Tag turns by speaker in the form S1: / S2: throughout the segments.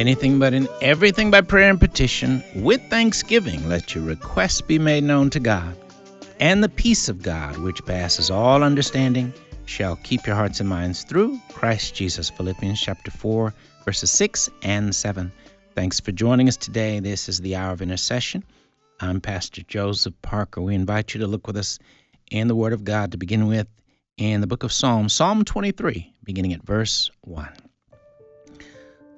S1: anything, but in everything by prayer and petition, with thanksgiving, let your requests be made known to God. And the peace of God, which passes all understanding, shall keep your hearts and minds through Christ Jesus. Philippians chapter 4, verses 6 and 7. Thanks for joining us today. This is the hour of intercession. I'm Pastor Joseph Parker. We invite you to look with us in the Word of God to begin with in the book of Psalms, Psalm 23, beginning at verse 1.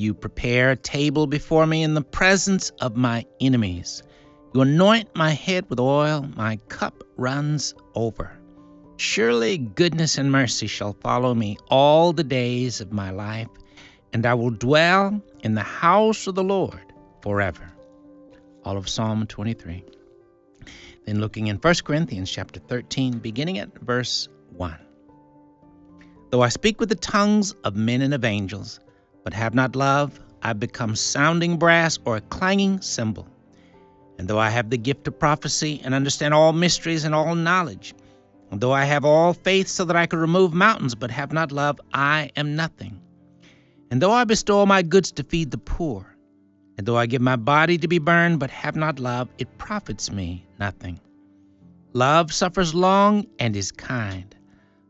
S1: You prepare a table before me in the presence of my enemies. You anoint my head with oil, my cup runs over. Surely goodness and mercy shall follow me all the days of my life, and I will dwell in the house of the Lord forever. All of Psalm 23. Then looking in 1 Corinthians chapter 13, beginning at verse 1. Though I speak with the tongues of men and of angels, but have not love, I become sounding brass or a clanging cymbal. And though I have the gift of prophecy and understand all mysteries and all knowledge, and though I have all faith so that I could remove mountains but have not love, I am nothing. And though I bestow my goods to feed the poor, and though I give my body to be burned but have not love, it profits me nothing. Love suffers long and is kind.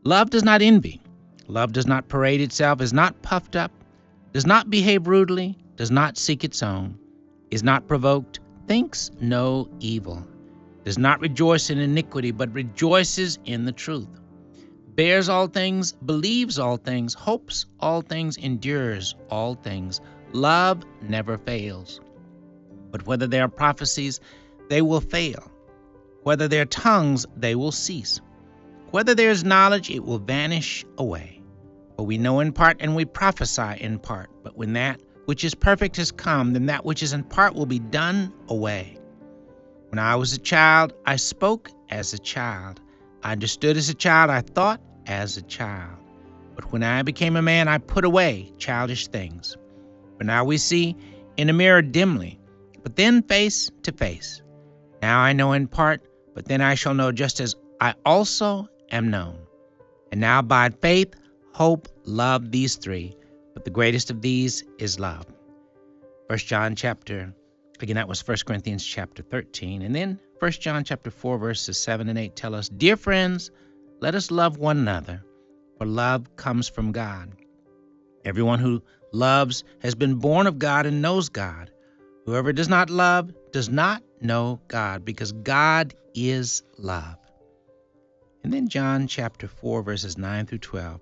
S1: Love does not envy. Love does not parade itself, is not puffed up does not behave rudely, does not seek its own, is not provoked, thinks no evil, does not rejoice in iniquity, but rejoices in the truth, bears all things, believes all things, hopes all things, endures all things. Love never fails. But whether they are prophecies, they will fail. Whether they are tongues, they will cease. Whether there is knowledge, it will vanish away. For we know in part and we prophesy in part. But when that which is perfect has come, then that which is in part will be done away. When I was a child, I spoke as a child. I understood as a child. I thought as a child. But when I became a man, I put away childish things. For now we see in a mirror dimly, but then face to face. Now I know in part, but then I shall know just as I also am known. And now by faith, hope, love, these three, but the greatest of these is love. First John chapter, again, that was First Corinthians chapter 13. And then First John chapter 4, verses 7 and 8 tell us, Dear friends, let us love one another, for love comes from God. Everyone who loves has been born of God and knows God. Whoever does not love does not know God, because God is love. And then John chapter 4, verses 9 through 12.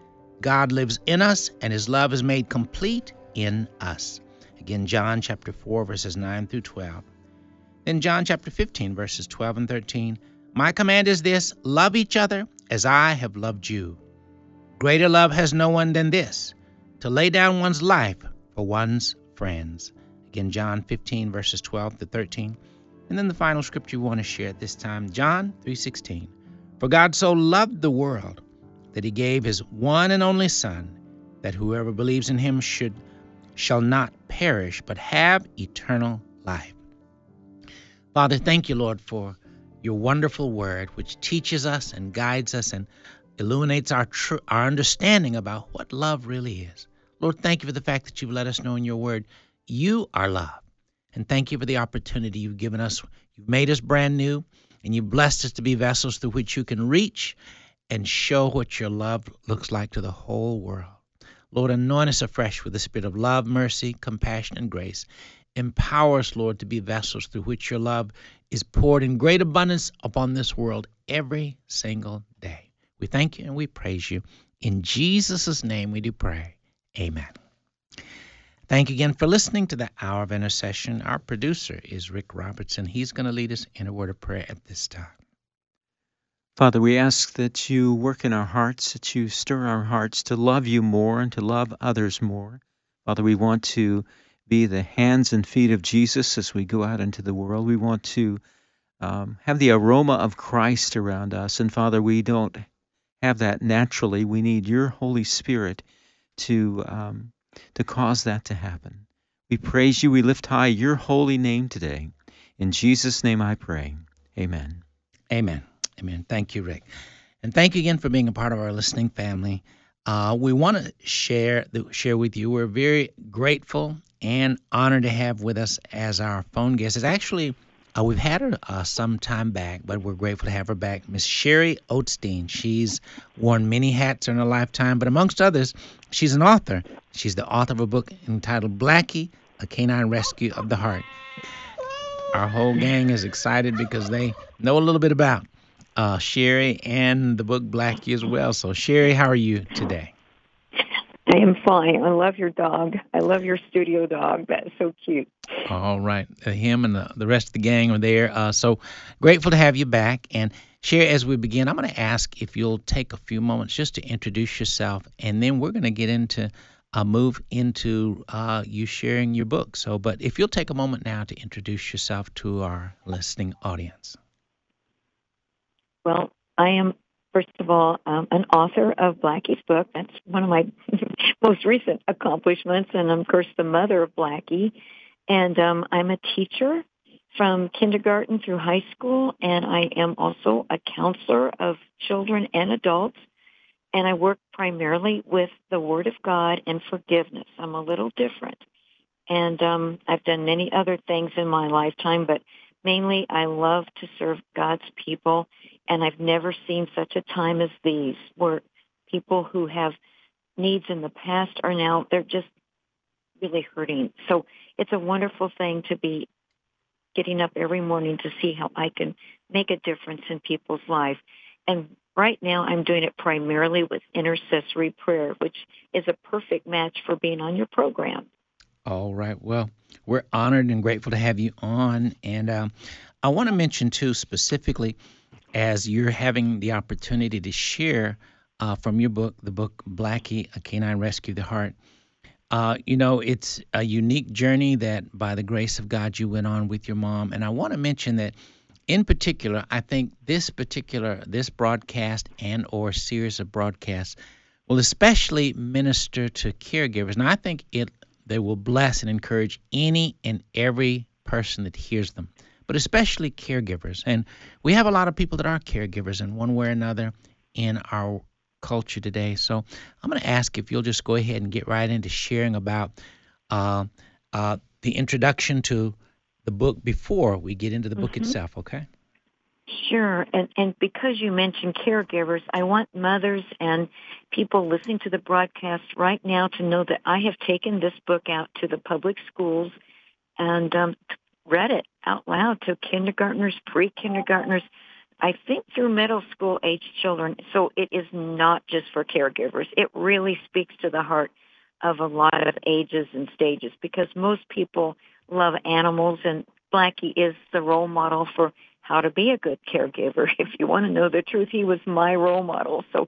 S1: God lives in us, and his love is made complete in us. Again, John chapter 4, verses 9 through 12. Then John chapter 15, verses 12 and 13. My command is this love each other as I have loved you. Greater love has no one than this to lay down one's life for one's friends. Again, John 15, verses 12 to 13. And then the final scripture we want to share at this time, John 3:16. For God so loved the world that he gave his one and only Son, that whoever believes in him should shall not perish, but have eternal life. Father, thank you, Lord, for your wonderful word, which teaches us and guides us and illuminates our tr- our understanding about what love really is. Lord, thank you for the fact that you've let us know in your word you are love. And thank you for the opportunity you've given us. You've made us brand new, and you've blessed us to be vessels through which you can reach and show what your love looks like to the whole world. Lord, anoint us afresh with the spirit of love, mercy, compassion, and grace. empower us, Lord, to be vessels through which your love is poured in great abundance upon this world every single day. We thank you and we praise you. In Jesus' name we do pray. Amen. Thank you again for listening to the Hour of Intercession. Our producer is Rick Robertson. He's going to lead us in a word of prayer at this time.
S2: Father, we ask that you work in our hearts, that you stir our hearts to love you more and to love others more. Father, we want to be the hands and feet of Jesus as we go out into the world. We want to um, have the aroma of Christ around us. And Father, we don't have that naturally. We need your Holy Spirit to um, to cause that to happen. We praise you. We lift high your holy name today. In Jesus' name I pray. Amen.
S1: Amen. Amen. Thank you, Rick. And thank you again for being a part of our listening family. Uh, we want to share share with you. We're very grateful and honored to have with us as our phone guest. It's actually uh, we've had her uh, some time back, but we're grateful to have her back. Miss Cheri Oatsdean. She's worn many hats in her lifetime, but amongst others, she's an author. She's the author of a book entitled Blackie, A Canine Rescue of the Heart. Our whole gang is excited because they know a little bit about uh, Cheri and the book Blackie as well. So, Cheri, how are you today?
S3: I am fine. I love your dog. I love your studio dog. That's so cute.
S1: All right. Uh, him and the, the rest of the gang are there. Uh, so grateful to have you back. And Cheri, as we begin, I'm going to ask if you'll take a few moments just to introduce yourself, and then we're going to get into uh, move into uh, you sharing your book. So, but if you'll take a moment now to introduce yourself to our listening audience.
S3: Well, I am first of all, um, an author of Blackie's book. That's one of my most recent accomplishments, and of course, the mother of Blackie. And um, I'm a teacher from kindergarten through high school, and I am also a counselor of children and adults. And I work primarily with the Word of God and forgiveness. I'm a little different. And um, I've done many other things in my lifetime, but mainly I love to serve God's people and I've never seen such a time as these where people who have needs in the past are now, they're just really hurting. So it's a wonderful thing to be getting up every morning to see how I can make a difference in people's life. And right now I'm doing it primarily with intercessory prayer, which is a perfect match for being on your program.
S1: All right. Well, we're honored and grateful to have you on. And um, I want to mention, too, specifically, as you're having the opportunity to share uh, from your book, the book Blackie, A Canine Rescue the Heart. Uh, you know, it's a unique journey that by the grace of God you went on with your mom. And I want to mention that in particular, I think this particular, this broadcast and or series of broadcasts will especially minister to caregivers. And I think it they will bless and encourage any and every person that hears them but especially caregivers. And we have a lot of people that are caregivers in one way or another in our culture today. So I'm going to ask if you'll just go ahead and get right into sharing about uh, uh, the introduction to the book before we get into the book mm-hmm. itself, okay?
S3: Sure. And, and because you mentioned caregivers, I want mothers and people listening to the broadcast right now to know that I have taken this book out to the public schools and um, read it out loud to kindergartners, pre-kindergartners, I think through middle school age children. So it is not just for caregivers. It really speaks to the heart of a lot of ages and stages because most people love animals and Blackie is the role model for how to be a good caregiver. If you want to know the truth, he was my role model. So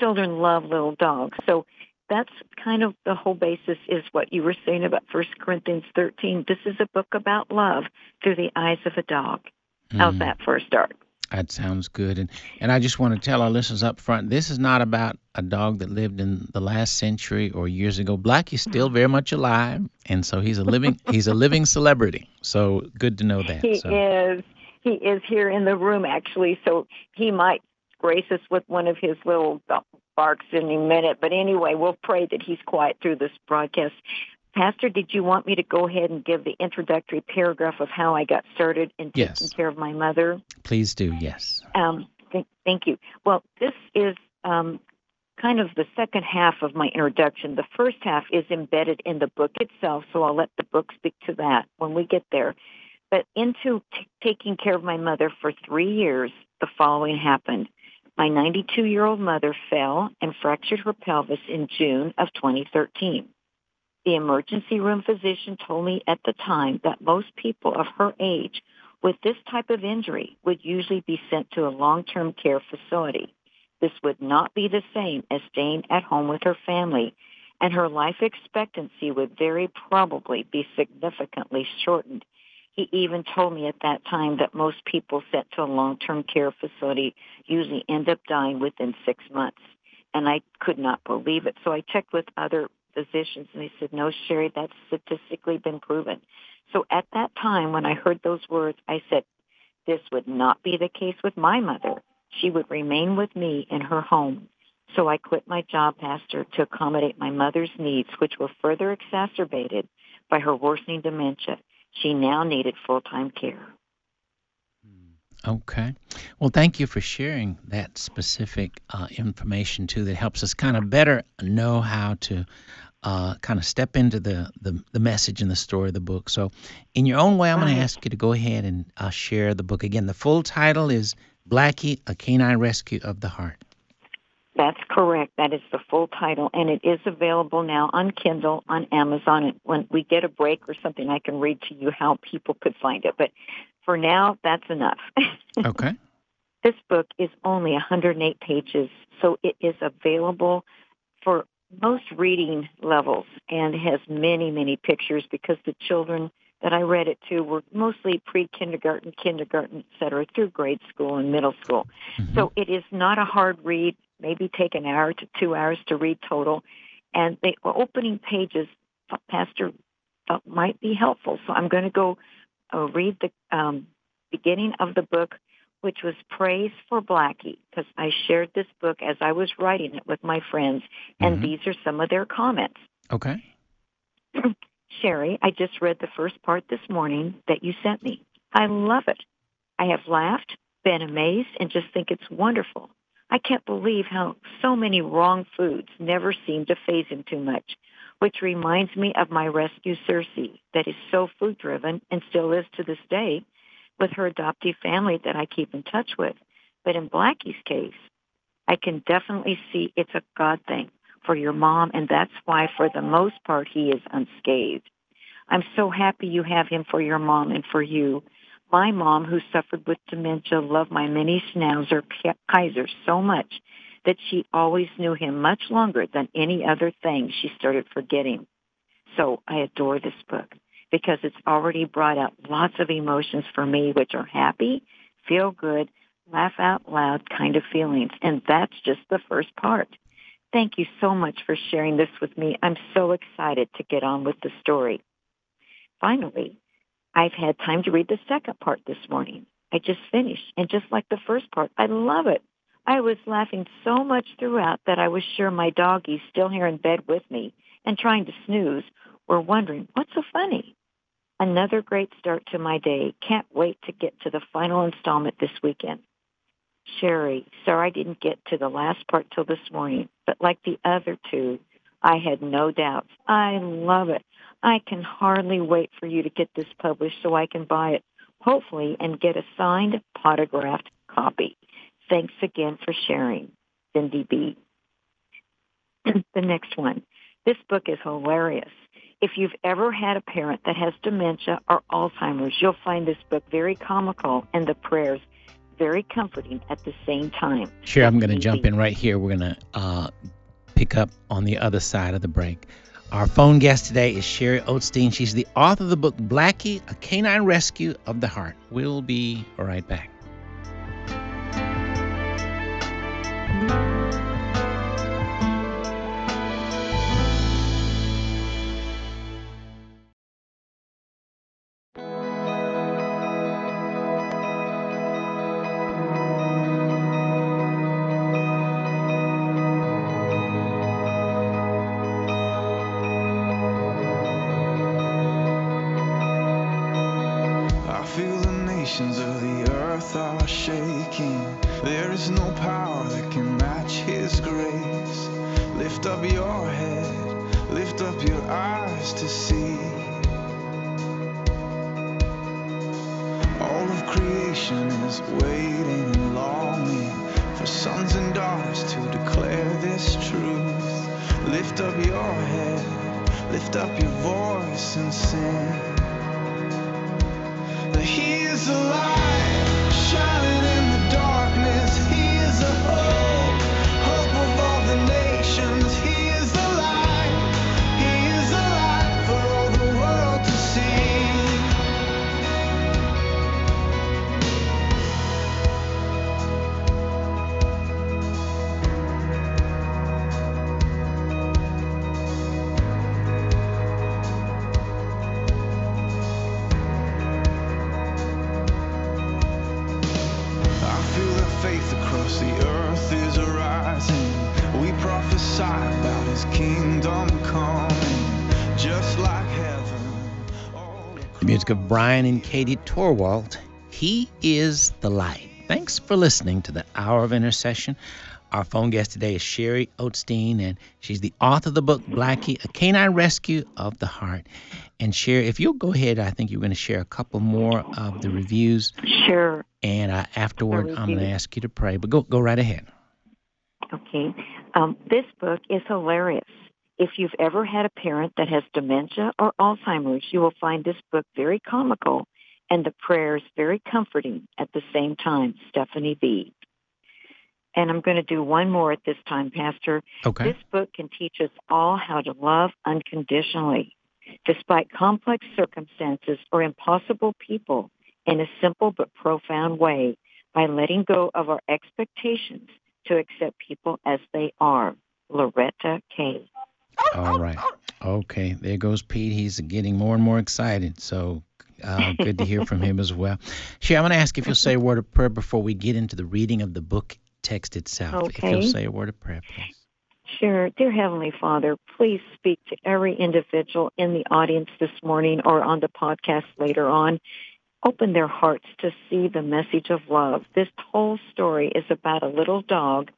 S3: children love little dogs. So that's kind of the whole basis is what you were saying about First Corinthians 13. This is a book about love through the eyes of a dog. How's mm. that for a start?
S1: That sounds good. And and I just want to tell our listeners up front, this is not about a dog that lived in the last century or years ago. Black is still very much alive, and so he's a living he's a living celebrity. So good to know that.
S3: He
S1: so.
S3: is. He is here in the room actually, so he might grace us with one of his little barks any minute. But anyway, we'll pray that he's quiet through this broadcast. Pastor, did you want me to go ahead and give the introductory paragraph of how I got started in
S1: yes.
S3: taking care of my mother?
S1: Please do, yes.
S3: Um, th- thank you. Well, this is um, kind of the second half of my introduction. The first half is embedded in the book itself, so I'll let the book speak to that when we get there. But into t- taking care of my mother for three years, the following happened. My 92 year old mother fell and fractured her pelvis in June of 2013. The emergency room physician told me at the time that most people of her age with this type of injury would usually be sent to a long-term care facility. This would not be the same as staying at home with her family, and her life expectancy would very probably be significantly shortened. He even told me at that time that most people sent to a long-term care facility usually end up dying within six months. And I could not believe it. So I checked with other physicians and they said, no, Cheri, that's statistically been proven. So at that time, when I heard those words, I said, this would not be the case with my mother. She would remain with me in her home. So I quit my job, Pastor, to accommodate my mother's needs, which were further exacerbated by her worsening dementia. She now needed full-time care.
S1: Okay. Well, thank you for sharing that specific uh, information too. That helps us kind of better know how to uh, kind of step into the, the, the message and the story of the book. So, in your own way, I'm going to ask you to go ahead and uh, share the book again. The full title is Blackie: A Canine Rescue of the Heart.
S3: That's correct. That is the full title, and it is available now on Kindle, on Amazon. And when we get a break or something, I can read to you how people could find it. But for now, that's enough.
S1: okay.
S3: This book is only 108 pages, so it is available for most reading levels and has many, many pictures because the children that I read it to were mostly pre-kindergarten, kindergarten, et cetera, through grade school and middle school. Mm-hmm. So it is not a hard read, maybe take an hour to two hours to read total. And the opening pages, Pastor thought might be helpful. So I'm going to go uh, read the um, beginning of the book, which was Praise for Blackie, because I shared this book as I was writing it with my friends, and mm-hmm. these are some of their comments.
S1: Okay.
S3: Cheri, I just read the first part this morning that you sent me. I love it. I have laughed, been amazed, and just think it's wonderful. I can't believe how so many wrong foods never seem to phase him too much which reminds me of my rescue Circe that is so food driven and still is to this day with her adoptive family that I keep in touch with. But in Blackie's case, I can definitely see it's a God thing for your mom, and that's why, for the most part, he is unscathed. I'm so happy you have him for your mom and for you. My mom, who suffered with dementia, loved my mini schnauzer Kaiser so much that she always knew him much longer than any other thing she started forgetting. So I adore this book because it's already brought out lots of emotions for me, which are happy, feel good, laugh out loud kind of feelings. And that's just the first part. Thank you so much for sharing this with me. I'm so excited to get on with the story. Finally, I've had time to read the second part this morning. I just finished, and just like the first part, I love it. I was laughing so much throughout that I was sure my doggies, still here in bed with me and trying to snooze, were wondering, what's so funny? Another great start to my day. Can't wait to get to the final installment this weekend. Cheri, sorry I didn't get to the last part till this morning, but like the other two, I had no doubts. I love it. I can hardly wait for you to get this published so I can buy it, hopefully, and get a signed, autographed copy. Thanks again for sharing, Cindy B. the next one. This book is hilarious. If you've ever had a parent that has dementia or Alzheimer's, you'll find this book very comical and the prayers very comforting at the same time.
S1: Sure, I'm going to jump in right here. We're going to uh, pick up on the other side of the break. Our phone guest today is Cheri Oatsdean. She's the author of the book Blackie, A Canine Rescue of the Heart. We'll be right back.
S4: Nations of the earth are shaking There is no power that can match His grace. Lift up your head, lift up your eyes to see. All of creation is waiting and longing for sons and daughters to declare this truth. Lift up your head, lift up your voice and sing. Alive,
S1: Brian and Katie Torwalt. He is the light. Thanks for listening to the Hour of Intercession. Our phone guest today is Cheri Oatsdean, and she's the author of the book Blackie, A Canine Rescue of the Heart. And Cheri, if you'll go ahead, I think you're going to share a couple more of the reviews,
S3: Sure.
S1: and uh, afterward, I'm going to ask you to pray. But go go right ahead.
S3: Okay. Um, this book is hilarious. If you've ever had a parent that has dementia or Alzheimer's, you will find this book very comical and the prayers very comforting at the same time. Stephanie B. And I'm going to do one more at this time, Pastor.
S1: Okay.
S3: This book can teach us all how to love unconditionally, despite complex circumstances or impossible people, in a simple but profound way by letting go of our expectations to accept people as they are. Loretta K.
S1: All right. Okay. There goes Pete. He's getting more and more excited. So uh, good to hear from him as well. Cheri, I'm going to ask if you'll say a word of prayer before we get into the reading of the book text itself. Okay. If you'll say a word of prayer, please.
S3: Sure. Dear Heavenly Father, please speak to every individual in the audience this morning or on the podcast later on. Open their hearts to see the message of love. This whole story is about a little dog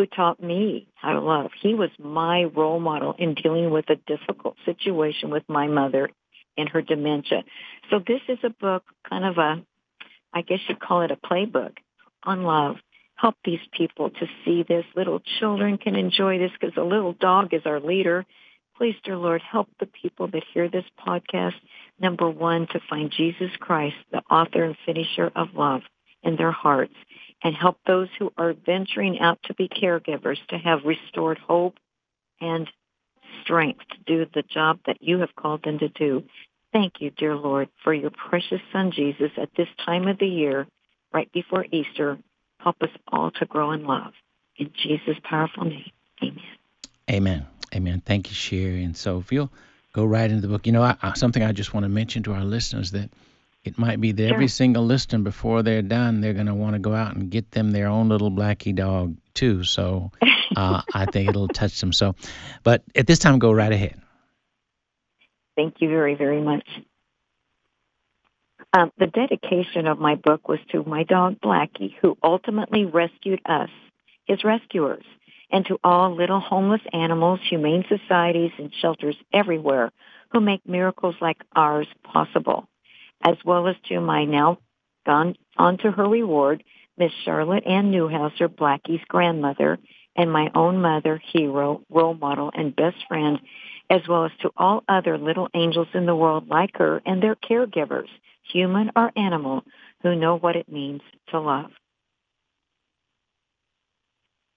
S3: who taught me how to love. He was my role model in dealing with a difficult situation with my mother and her dementia. So this is a book, kind of a, I guess you'd call it a playbook on love help these people to see this. Little children can enjoy this because the little dog is our leader. Please, dear Lord, help the people that hear this podcast, number one, to find Jesus Christ, the author and finisher of love, in their hearts, and help those who are venturing out to be caregivers to have restored hope and strength to do the job that you have called them to do. Thank you, dear Lord, for your precious Son, Jesus, at this time of the year, right before Easter, Help us all to grow in love. In Jesus' powerful name, amen.
S1: Amen. Amen. Thank you, Cheri. And so if you'll go right into the book, you know, I, I, something I just want to mention to our listeners that it might be that every single listener before they're done, they're going to want to go out and get them their own little blackie dog too. So uh, I think it'll touch them. So, but at this time, go right ahead.
S3: Thank you very, very much. Um, the dedication of my book was to my dog Blackie, who ultimately rescued us, his rescuers, and to all little homeless animals, humane societies, and shelters everywhere who make miracles like ours possible, as well as to my now gone on to her reward, Miss Charlotte Ann Newhouser, Blackie's grandmother, and my own mother, hero, role model, and best friend, as well as to all other little angels in the world like her and their caregivers, human or animal, who know what it means to love.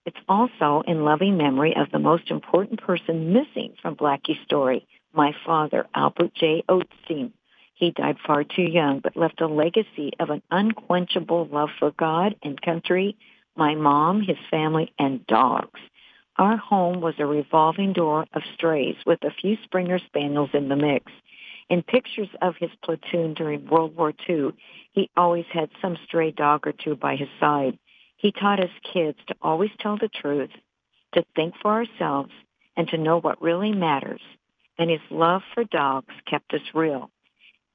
S3: It's also in loving memory of the most important person missing from Blackie's story, my father, Albert J. Oatsdean. He died far too young, but left a legacy of an unquenchable love for God and country, my mom, his family, and dogs. Our home was a revolving door of strays with a few Springer Spaniels in the mix. In pictures of his platoon during World War II, he always had some stray dog or two by his side. He taught us kids to always tell the truth, to think for ourselves, and to know what really matters. And his love for dogs kept us real.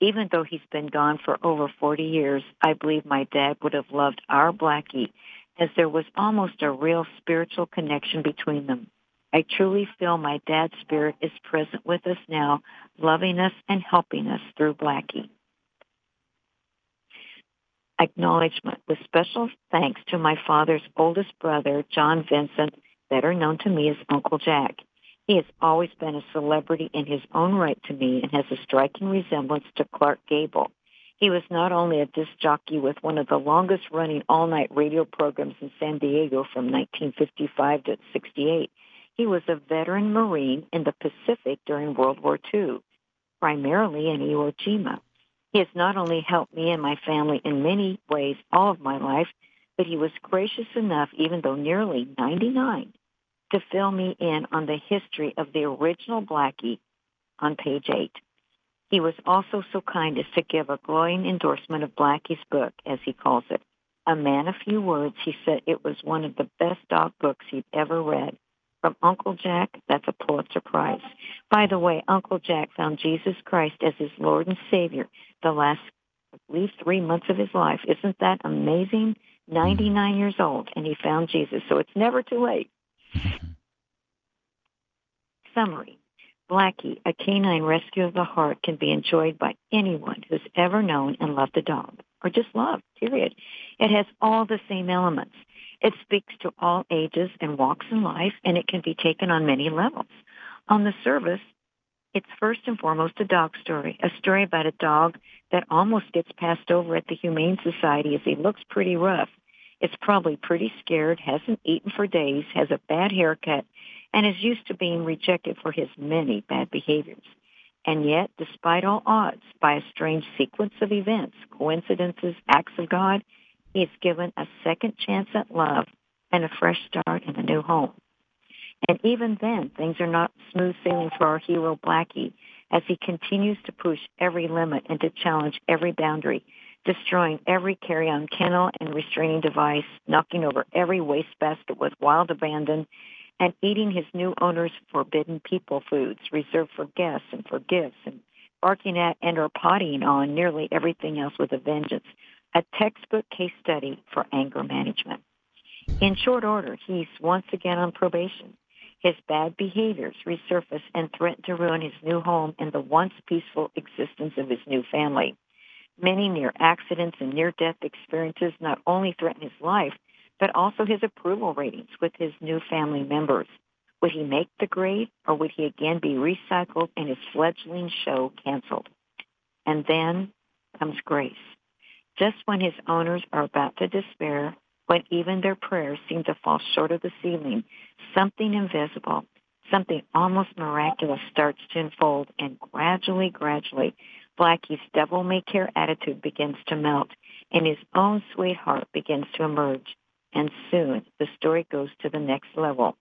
S3: Even though he's been gone for over 40 years, I believe my dad would have loved our Blackie as there was almost a real spiritual connection between them. I truly feel my dad's spirit is present with us now, loving us and helping us through Blackie. Acknowledgement with special thanks to my father's oldest brother, John Vincent, better known to me as Uncle Jack. He has always been a celebrity in his own right to me and has a striking resemblance to Clark Gable. He was not only a disc jockey with one of the longest running all night radio programs in San Diego from 1955 to 68, he was a veteran Marine in the Pacific during World War II, primarily in Iwo Jima. He has not only helped me and my family in many ways all of my life, but he was gracious enough, even though nearly 99, to fill me in on the history of the original Blackie on page 8. He was also so kind as to give a glowing endorsement of Blackie's book, as he calls it. A man of few words, he said it was one of the best dog books he'd ever read. From Uncle Jack, that's a Pulitzer Prize. By the way, Uncle Jack found Jesus Christ as his Lord and Savior the last, I believe, three months of his life. Isn't that amazing? Mm. 99 years old, and he found Jesus, so it's never too late. Summary. Blackie, a canine rescue of the heart, can be enjoyed by anyone who's ever known and loved a dog, or just loved, period. It has all the same elements. It speaks to all ages and walks in life, and it can be taken on many levels. On the surface, it's first and foremost a dog story, a story about a dog that almost gets passed over at the Humane Society as he looks pretty rough. It's probably pretty scared, hasn't eaten for days, has a bad haircut, and is used to being rejected for his many bad behaviors. And yet, despite all odds, by a strange sequence of events, coincidences, acts of God, he is given a second chance at love and a fresh start in a new home. And even then, things are not smooth sailing for our hero Blackie as he continues to push every limit and to challenge every boundary, destroying every carry-on kennel and restraining device, knocking over every wastebasket with wild abandon, and eating his new owner's forbidden people foods reserved for guests and for gifts, and barking at and or pottying on nearly everything else with a vengeance. A textbook case study for anger management. In short order, he's once again on probation. His bad behaviors resurface and threaten to ruin his new home and the once peaceful existence of his new family. Many near accidents and near death experiences not only threaten his life, but also his approval ratings with his new family members. Would he make the grade or would he again be recycled and his fledgling show canceled? And then comes grace. Just when his owners are about to despair, when even their prayers seem to fall short of the ceiling, something invisible, something almost miraculous starts to unfold, and gradually, gradually, Blackie's devil may care attitude begins to melt, and his own sweetheart begins to emerge. And soon the story goes to the next level.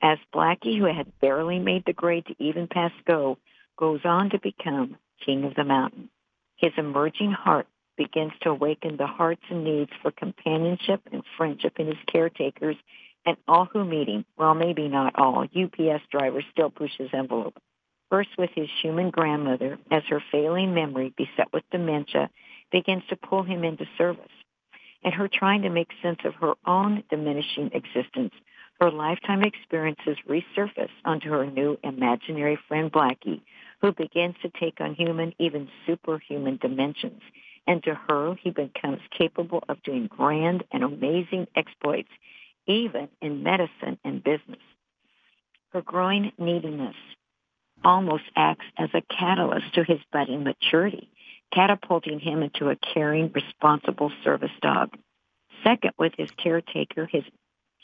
S3: As Blackie, who had barely made the grade to even pass go, goes on to become king of the mountain. His emerging heart begins to awaken the hearts and needs for companionship and friendship in his caretakers and all who meet him, well, maybe not all, UPS drivers still push his envelope. First with his human grandmother, as her failing memory, beset with dementia, begins to pull him into service. And her trying to make sense of her own diminishing existence, her lifetime experiences resurface onto her new imaginary friend Blackie, who begins to take on human, even superhuman dimensions and to her he becomes capable of doing grand and amazing exploits, even in medicine and business. Her growing neediness almost acts as a catalyst to his budding maturity, catapulting him into a caring, responsible service dog. Second, with his caretaker, his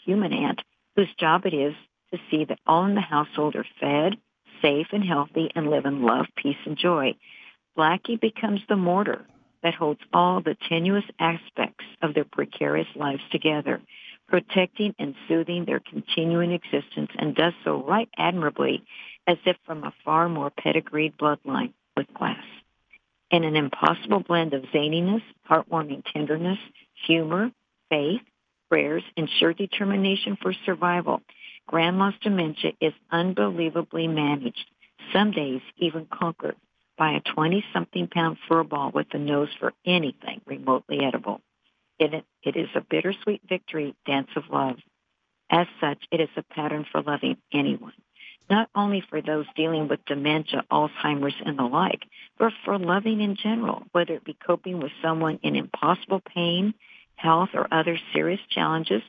S3: human aunt, whose job it is to see that all in the household are fed, safe, and healthy and live in love, peace, and joy. Blackie becomes the mortar that holds all the tenuous aspects of their precarious lives together, protecting and soothing their continuing existence, and does so right admirably as if from a far more pedigreed bloodline with class. In an impossible blend of zaniness, heartwarming tenderness, humor, faith, prayers, and sure determination for survival, Grandma's dementia is unbelievably managed, some days even conquered by a 20 something pound furball with a nose for anything remotely edible. It, it is a bittersweet victory dance of love. As such, it is a pattern for loving anyone, not only for those dealing with dementia, Alzheimer's, and the like, but for loving in general, whether it be coping with someone in impossible pain, health, or other serious challenges,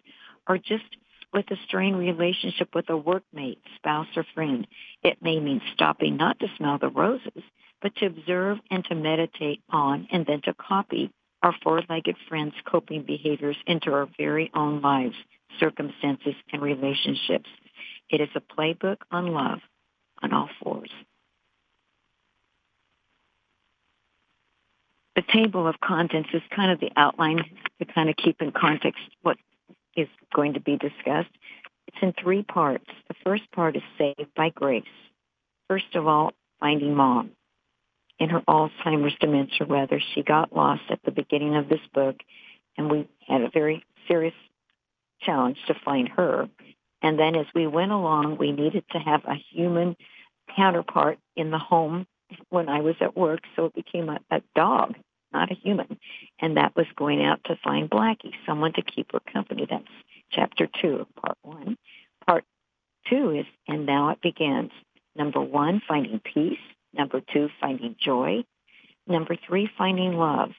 S3: or just with a strained relationship with a workmate, spouse, or friend. It may mean stopping not to smell the roses, but to observe and to meditate on and then to copy our four-legged friends' coping behaviors into our very own lives, circumstances, and relationships. It is a playbook on love on all fours. The table of contents is kind of the outline to kind of keep in context what is going to be discussed. It's in three parts. The first part is saved by grace. First of all, finding mom. In her Alzheimer's dementia, rather, she got lost at the beginning of this book, and we had a very serious challenge to find her. And then as we went along, we needed to have a human counterpart in the home when I was at work, so it became a, a dog, not a human. And that was going out to find Blackie, someone to keep her company. That's chapter two of part one. Part two is, and now it begins. Number one, finding peace. Number two, finding joy. Number three, finding love.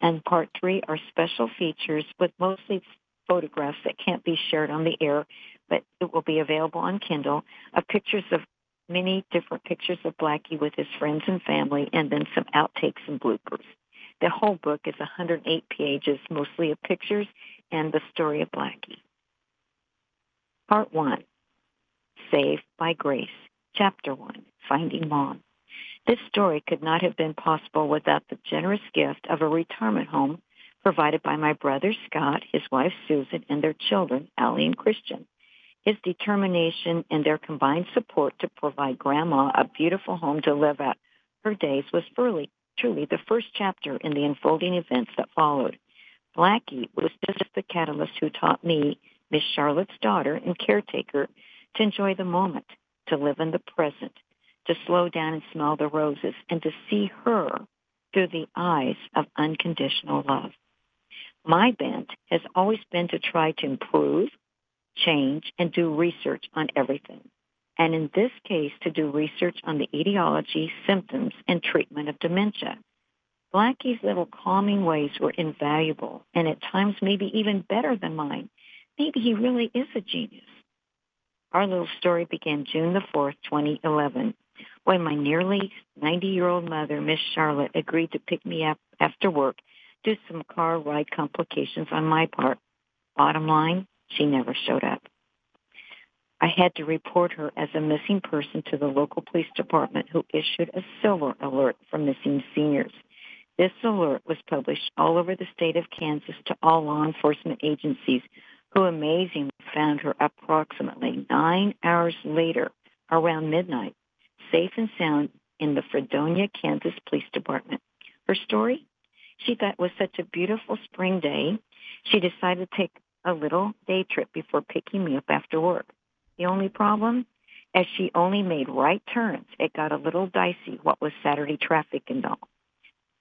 S3: And part three are special features with mostly photographs that can't be shared on the air, but it will be available on Kindle of pictures of many different pictures of Blackie with his friends and family, and then some outtakes and bloopers. The whole book is 108 pages, mostly of pictures and the story of Blackie. Part 1 Saved by Grace. Chapter 1 Finding Mom. This story could not have been possible without the generous gift of a retirement home provided by my brother Scott, his wife Susan, and their children, Allie and Christian. His determination and their combined support to provide Grandma a beautiful home to live at her days was truly, truly the first chapter in the unfolding events that followed. Blackie was just the catalyst who taught me, Miss Charlotte's daughter and caretaker, to enjoy the moment, to live in the present, to slow down and smell the roses, and to see her through the eyes of unconditional love. My bent has always been to try to improve, change, and do research on everything. And in this case, to do research on the etiology, symptoms, and treatment of dementia. Blackie's little calming ways were invaluable and at times maybe even better than mine. Maybe he really is a genius. Our little story began June the 4th, 2011, when my nearly 90-year-old mother, Miss Charlotte, agreed to pick me up after work due to some car ride complications on my part. Bottom line, she never showed up. I had to report her as a missing person to the local police department who issued a silver alert for missing seniors. This alert was published all over the state of Kansas to all law enforcement agencies who amazingly found her approximately nine hours later, around midnight, safe and sound in the Fredonia, Kansas Police Department. Her story? She thought it was such a beautiful spring day, she decided to take a little day trip before picking me up after work. The only problem? As she only made right turns, it got a little dicey what was Saturday traffic and all.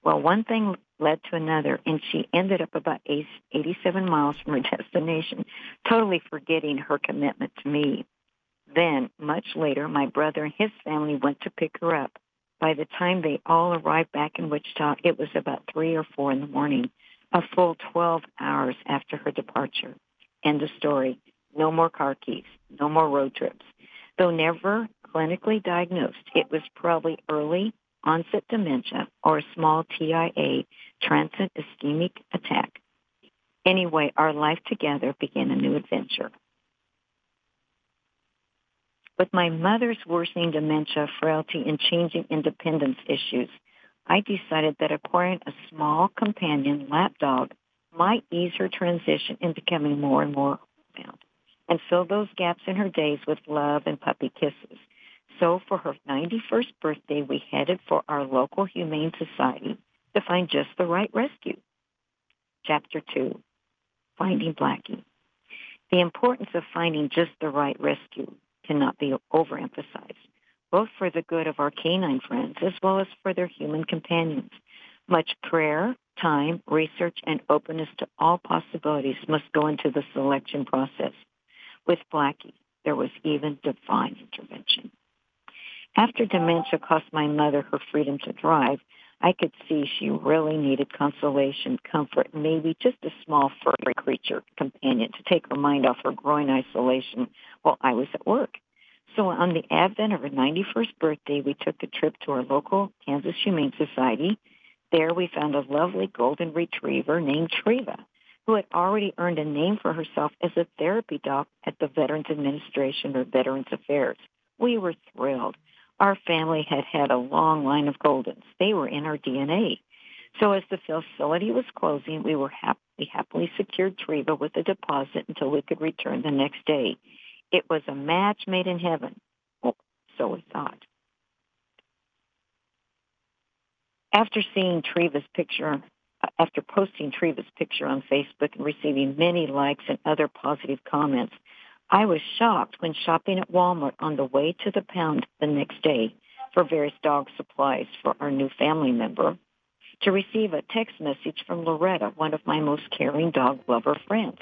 S3: Well, one thing led to another, and she ended up about 87 miles from her destination, totally forgetting her commitment to me. Then, much later, my brother and his family went to pick her up. By the time they all arrived back in Wichita, it was about 3 or 4 in the morning, a full 12 hours after her departure. End of story. No more car keys, no more road trips. Though never clinically diagnosed, it was probably early onset dementia or a small TIA, transient ischemic attack. Anyway, our life together began a new adventure. With my mother's worsening dementia, frailty, and changing independence issues, I decided that acquiring a small companion lapdog might ease her transition into becoming more and more found and fill those gaps in her days with love and puppy kisses. So for her 91st birthday, we headed for our local humane society to find just the right rescue. Chapter 2, Finding Blackie. The importance of finding just the right rescue cannot be overemphasized, both for the good of our canine friends as well as for their human companions. Much prayer, time, research, and openness to all possibilities must go into the selection process. With Blacky, there was even divine intervention. After dementia cost my mother her freedom to drive, I could see she really needed consolation, comfort, maybe just a small furry creature companion to take her mind off her growing isolation while I was at work. So on the advent of her 91st birthday, we took a trip to our local Kansas Humane Society. There we found a lovely golden retriever named Treva, who had already earned a name for herself as a therapy dog at the Veterans Administration or Veterans Affairs. We were thrilled. Our family had had a long line of Goldens. They were in our DNA. So as the facility was closing, we were happy, we happily secured Treva with a deposit until we could return the next day. It was a match made in heaven. Well, so we thought. After seeing Treva's picture, uh, after posting Treva's picture on Facebook and receiving many likes and other positive comments, I was shocked when shopping at Walmart on the way to the pound the next day for various dog supplies for our new family member to receive a text message from Loretta, one of my most caring dog lover friends.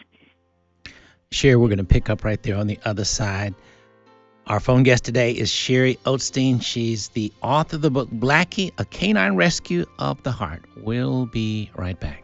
S1: Cheri, we're going to pick up right there on the other side. Our phone guest today is Cheri Oatsdean. She's the author of the book Blacky, A Canine Rescue of the Heart. We'll be right back.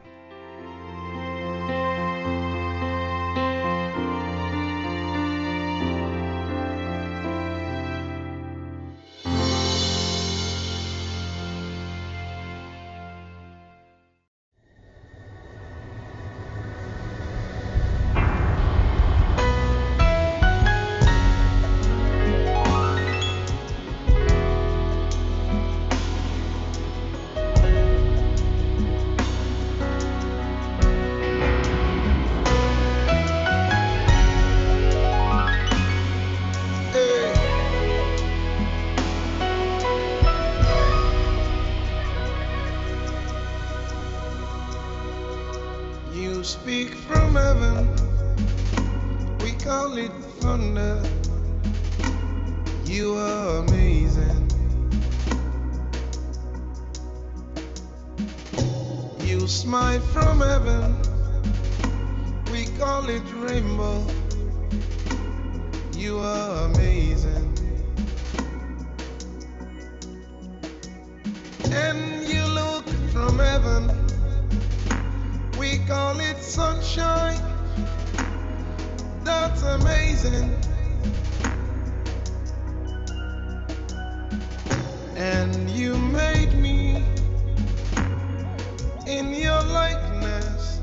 S4: In your likeness.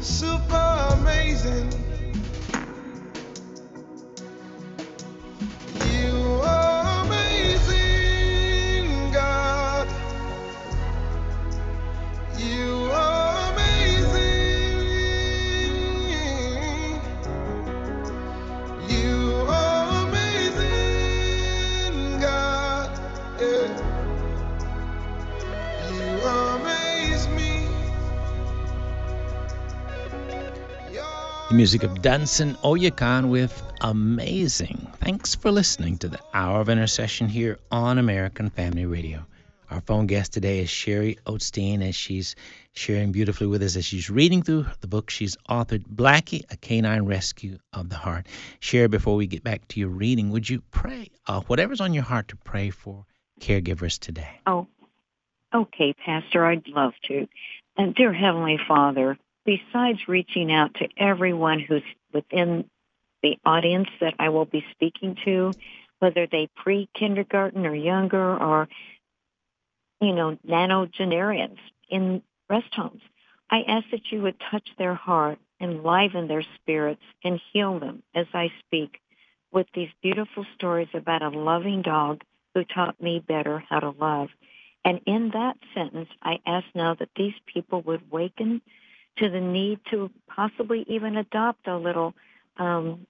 S4: Super amazing.
S1: The music of Dunson Oyakan with Amazing. Thanks for listening to the Hour of Intercession here on American Family Radio. Our phone guest today is Cheri Oatsdean as she's sharing beautifully with us as she's reading through the book she's authored, Blacky, A Canine Rescue of the Heart. Cheri, before we get back to your reading, would you pray uh, whatever's on your heart to pray for caregivers today?
S3: Oh, okay, Pastor, I'd love to. And dear Heavenly Father, besides reaching out to everyone who's within the audience that I will be speaking to, whether they pre kindergarten or younger or, you know, nanogenarians in rest homes, I ask that you would touch their heart, enliven their spirits, and heal them as I speak with these beautiful stories about a loving dog who taught me better how to love. And in that sentence, I ask now that these people would waken to the need to possibly even adopt a little um,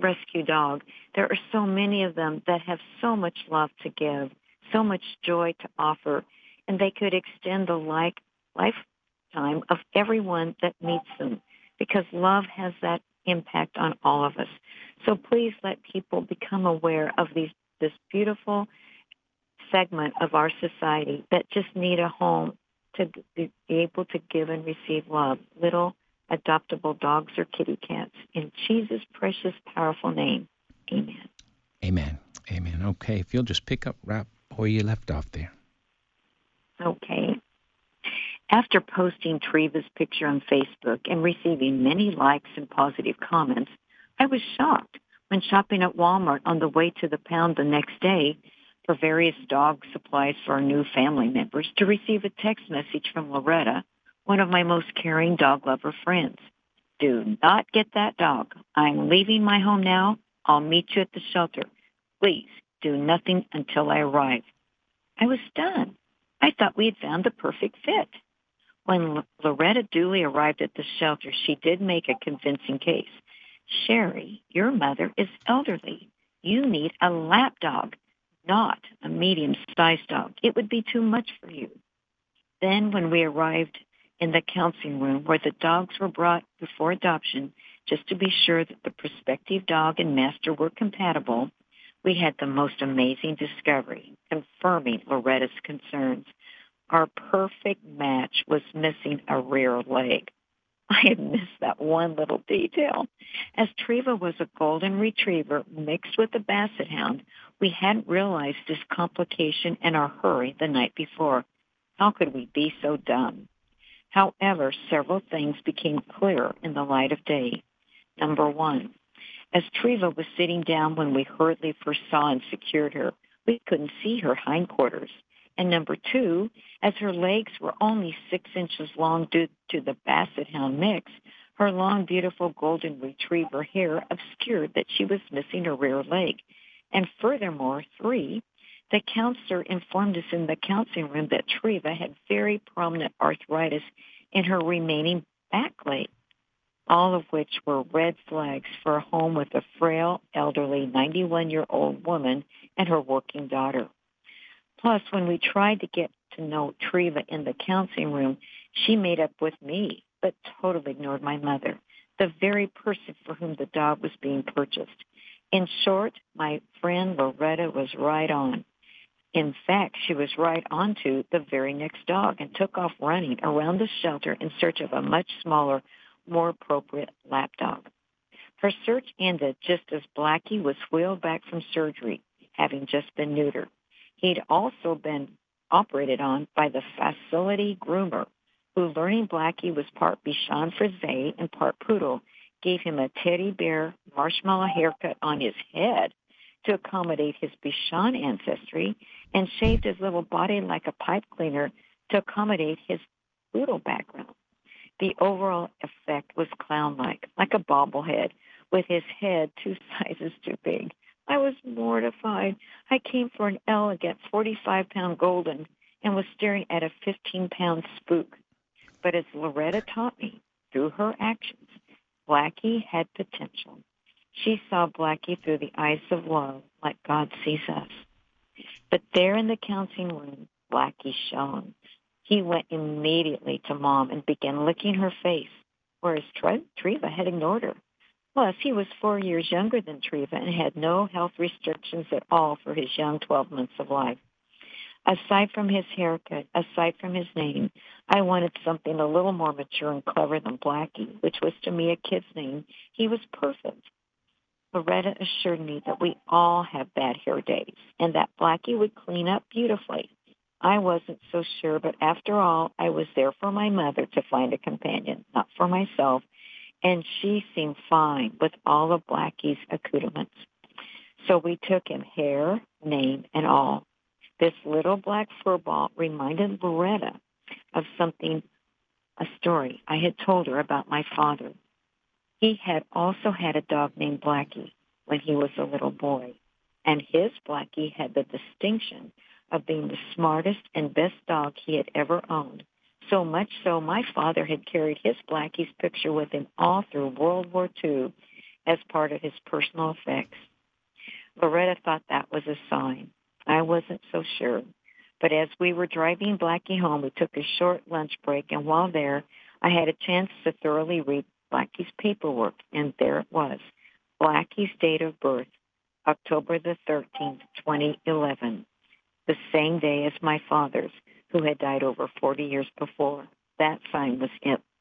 S3: rescue dog. There are so many of them that have so much love to give, so much joy to offer, and they could extend the like lifetime of everyone that meets them because love has that impact on all of us. So please let people become aware of these this beautiful segment of our society that just need a home to be able to give and receive love, little adoptable dogs or kitty cats. In Jesus' precious, powerful name, amen.
S1: Amen. Amen. Okay, if you'll just pick up right where you left off there.
S3: Okay. After posting Treva's picture on Facebook and receiving many likes and positive comments, I was shocked when shopping at Walmart on the way to the pound the next day for various dog supplies for our new family members to receive a text message from Loretta, one of my most caring dog lover friends. Do not get that dog. I'm leaving my home now. I'll meet you at the shelter. Please do nothing until I arrive. I was stunned. I thought we had found the perfect fit. When Loretta Dooley arrived at the shelter, she did make a convincing case. Cheri, your mother is elderly. You need a lap dog, not a medium-sized dog. It would be too much for you. Then when we arrived in the counseling room where the dogs were brought before adoption, just to be sure that the prospective dog and master were compatible, we had the most amazing discovery, confirming Loretta's concerns. Our perfect match was missing a rear leg. I had missed that one little detail. As Treva was a golden retriever mixed with a basset hound, we hadn't realized this complication in our hurry the night before. How could we be so dumb? However, several things became clear in the light of day. Number one, as Treva was sitting down when we hurriedly first saw and secured her, we couldn't see her hindquarters. And number two, as her legs were only six inches long due to the basset hound mix, her long, beautiful golden retriever hair obscured that she was missing a rear leg. And furthermore, three, the counselor informed us in the counseling room that Treva had very prominent arthritis in her remaining back leg, all of which were red flags for a home with a frail, elderly 91-year-old woman and her working daughter. Plus, when we tried to get to know Treva in the counseling room, she made up with me, but totally ignored my mother, the very person for whom the dog was being purchased. In short, my friend Loretta was right on. In fact, she was right onto the very next dog and took off running around the shelter in search of a much smaller, more appropriate lap dog. Her search ended just as Blacky was wheeled back from surgery, having just been neutered. He'd also been operated on by the facility groomer, who, learning Blacky was part Bichon Frise and part poodle, gave him a teddy bear marshmallow haircut on his head to accommodate his Bichon ancestry and shaved his little body like a pipe cleaner to accommodate his poodle background. The overall effect was clown-like, like a bobblehead, with his head two sizes too big. I was mortified. I came for an elegant 45-pound golden and was staring at a 15-pound spook. But as Loretta taught me, through her actions, Blacky had potential. She saw Blacky through the eyes of love, like God sees us. But there in the counseling room, Blacky shone. He went immediately to Mom and began licking her face, whereas Tre- Treva had ignored her. Plus, he was four years younger than Treva and had no health restrictions at all for his young 12 months of life. Aside from his haircut, aside from his name, I wanted something a little more mature and clever than Blacky, which was to me a kid's name. He was perfect. Loretta assured me that we all have bad hair days and that Blacky would clean up beautifully. I wasn't so sure, but after all, I was there for my mother to find a companion, not for myself, and she seemed fine with all of Blacky's accoutrements. So we took him hair, name, and all. This little black furball reminded Loretta of something, a story I had told her about my father. He had also had a dog named Blacky when he was a little boy, and his Blacky had the distinction of being the smartest and best dog he had ever owned. So much so, my father had carried his Blacky's picture with him all through World War II as part of his personal effects. Loretta thought that was a sign. I wasn't so sure. But as we were driving Blacky home, we took a short lunch break, and while there, I had a chance to thoroughly read Blacky's paperwork, and there it was. Blacky's date of birth, October the 13th, 2011, the same day as my father's, who had died over 40 years before. That sign was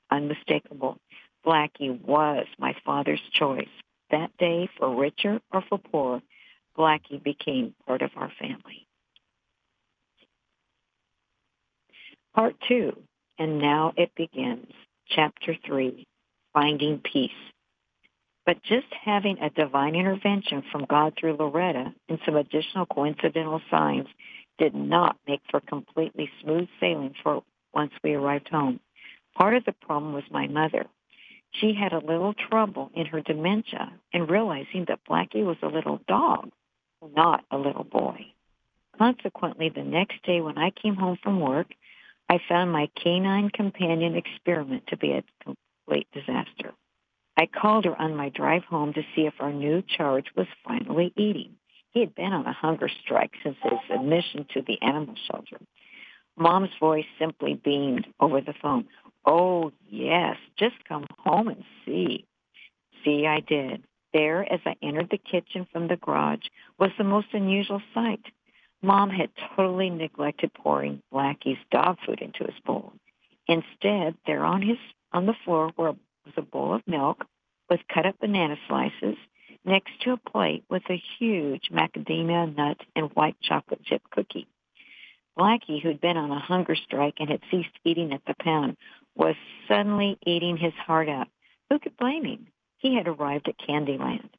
S3: unmistakable. Blacky was my father's choice. That day, for richer or for poor, Blacky became part of our family. Part two, and now it begins. Chapter three, Finding Peace. But just having a divine intervention from God through Loretta and some additional coincidental signs did not make for completely smooth sailing for once we arrived home. Part of the problem was my mother. She had a little trouble in her dementia and realizing that Blacky was a little dog, not a little boy. Consequently, the next day when I came home from work, I found my canine companion experiment to be a complete disaster. I called her on my drive home to see if our new charge was finally eating. He had been on a hunger strike since his admission to the animal shelter. Mom's voice simply beamed over the phone. Oh, yes, just come home and see. See, I did. There, as I entered the kitchen from the garage, was the most unusual sight. Mom had totally neglected pouring Blacky's dog food into his bowl. Instead, there on his on the floor were, was a bowl of milk with cut up banana slices next to a plate with a huge macadamia nut and white chocolate chip cookie. Blacky, who'd been on a hunger strike and had ceased eating at the pound, was suddenly eating his heart out. Who could blame him? He had arrived at Candyland.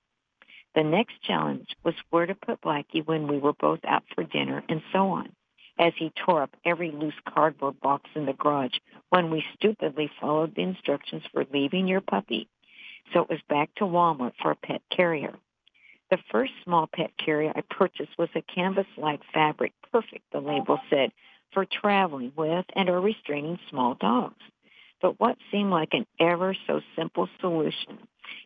S3: The next challenge was where to put Blacky when we were both out for dinner and so on, as he tore up every loose cardboard box in the garage when we stupidly followed the instructions for leaving your puppy. So it was back to Walmart for a pet carrier. The first small pet carrier I purchased was a canvas-like fabric, perfect, the label said, for traveling with and or restraining small dogs. But what seemed like an ever so simple solution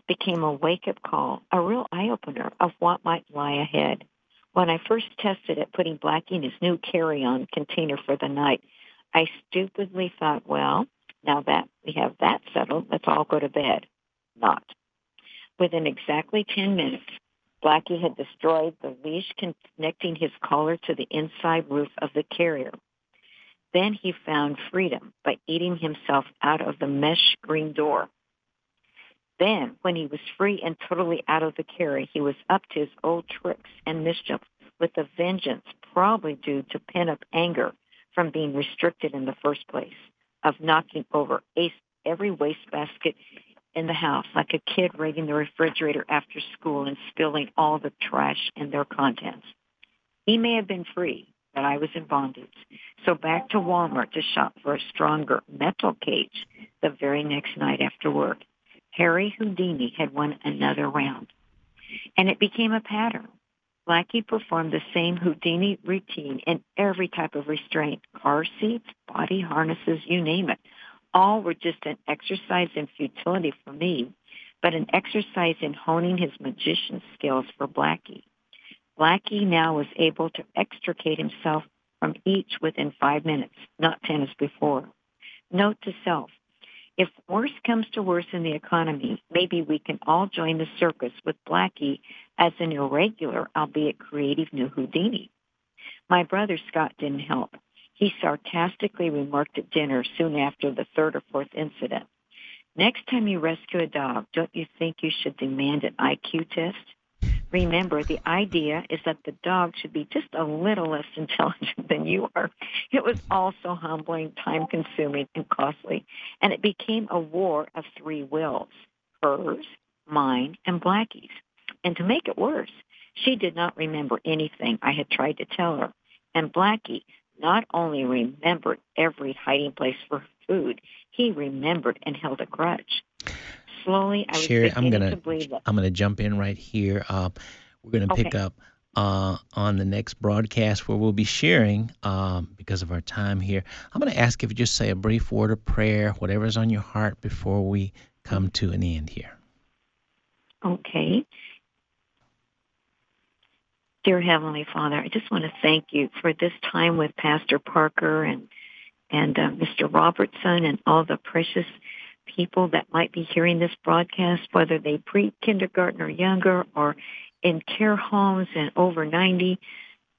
S3: became a wake-up call, a real eye-opener of what might lie ahead. When I first tested it, putting Blacky in his new carry-on container for the night, I stupidly thought, well, now that we have that settled, let's all go to bed. Not. Within exactly 10 minutes, Blacky had destroyed the leash connecting his collar to the inside roof of the carrier. Then he found freedom by eating himself out of the mesh screen door. Then, when he was free and totally out of the carrier, he was up to his old tricks and mischief with a vengeance, probably due to pent-up anger from being restricted in the first place, of knocking over every wastebasket in the house like a kid raiding the refrigerator after school and spilling all the trash and their contents. He may have been free, but I was in bondage. So back to Walmart to shop for a stronger metal cage the very next night after work. Harry Houdini had won another round. And it became a pattern. Blacky performed the same Houdini routine in every type of restraint, car seats, body harnesses, you name it. All were just an exercise in futility for me, but an exercise in honing his magician skills for Blacky. Blacky now was able to extricate himself from each within five minutes, not ten as before. Note to self, if worse comes to worse in the economy, maybe we can all join the circus with Blacky as an irregular, albeit creative new Houdini. My brother Scott didn't help. He sarcastically remarked at dinner soon after the third or fourth incident. Next time you rescue a dog, don't you think you should demand an IQ test? Remember, the idea is that the dog should be just a little less intelligent than you are. It was also humbling, time consuming, and costly, and it became a war of three wills hers, mine, and Blacky's. And to make it worse, she did not remember anything I had tried to tell her. And Blacky not only remembered every hiding place for food, he remembered and held a grudge slowly. I
S1: Cheri, I'm gonna
S3: to.
S1: I'm gonna jump in right here. Uh, we're gonna pick up uh, on the next broadcast where we'll be sharing um, because of our time here. I'm gonna ask if you just say a brief word of prayer, whatever's on your heart, before we come to an end here.
S3: Okay. Dear Heavenly Father, I just want to thank you for this time with Pastor Parker and and uh, Mr. Robertson and all the precious people that might be hearing this broadcast, whether they pre-kindergarten or younger or in care homes and over 90.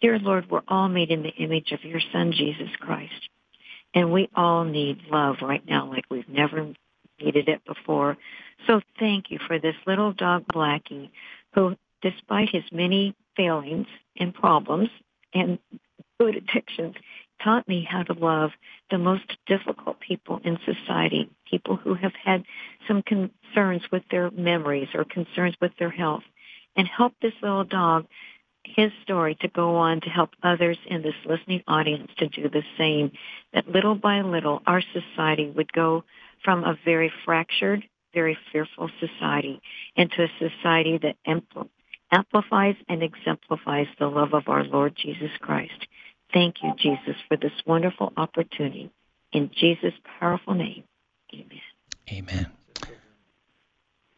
S3: Dear Lord, we're all made in the image of your Son, Jesus Christ. And we all need love right now like we've never needed it before. So thank you for this little dog, Blacky, who, despite his many failings and problems and food addictions, taught me how to love the most difficult people in society, people who have had some concerns with their memories or concerns with their health, and help this little dog, his story, to go on to help others in this listening audience to do the same. That little by little, our society would go from a very fractured, very fearful society into a society that ampl- amplifies and exemplifies the love of our Lord Jesus Christ. Thank you, Jesus, for this wonderful opportunity. In Jesus' powerful name, amen.
S1: Amen.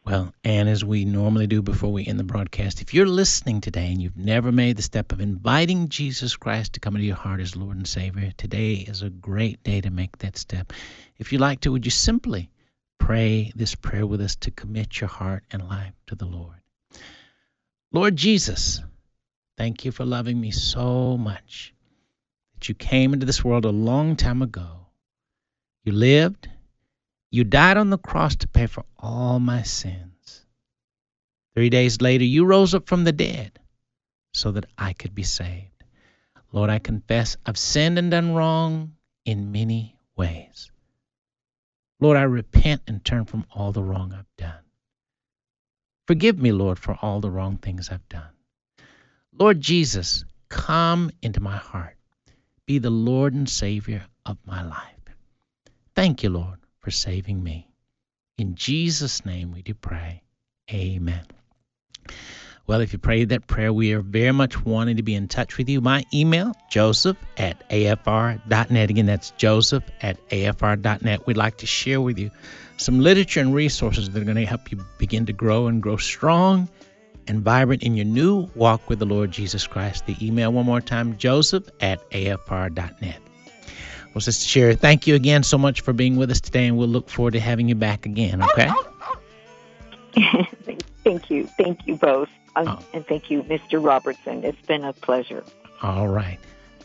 S1: Well, and as we normally do before we end the broadcast, if you're listening today and you've never made the step of inviting Jesus Christ to come into your heart as Lord and Savior, today is a great day to make that step. If you'd like to, would you simply pray this prayer with us to commit your heart and life to the Lord? Lord Jesus, thank you for loving me so much that you came into this world a long time ago. You lived, you died on the cross to pay for all my sins. Three days later, you rose up from the dead so that I could be saved. Lord, I confess I've sinned and done wrong in many ways. Lord, I repent and turn from all the wrong I've done. Forgive me, Lord, for all the wrong things I've done. Lord Jesus, come into my heart. Be the Lord and Savior of my life. Thank you, Lord, for saving me. In Jesus' name we do pray. Amen. Well, if you prayed that prayer, we are very much wanting to be in touch with you. My email, joseph at afr.net. Again, that's joseph at afr.net. We'd like to share with you some literature and resources that are going to help you begin to grow and grow strong and vibrant in your new walk with the Lord Jesus Christ. The email, one more time, joseph at afr.net. Well, Sister Cheri, thank you again so much for being with us today, and we'll look forward to having you back again, okay?
S3: thank you. Thank you both. Um,
S1: Oh.
S3: And thank you, Mr. Robertson. It's been a pleasure.
S1: All right.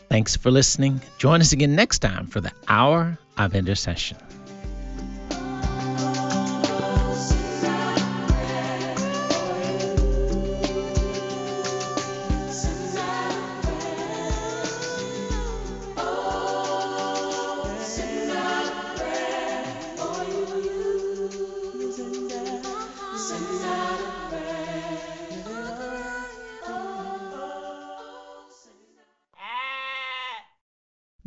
S1: Thanks for listening. Join us again next time for the Hour of Intercession.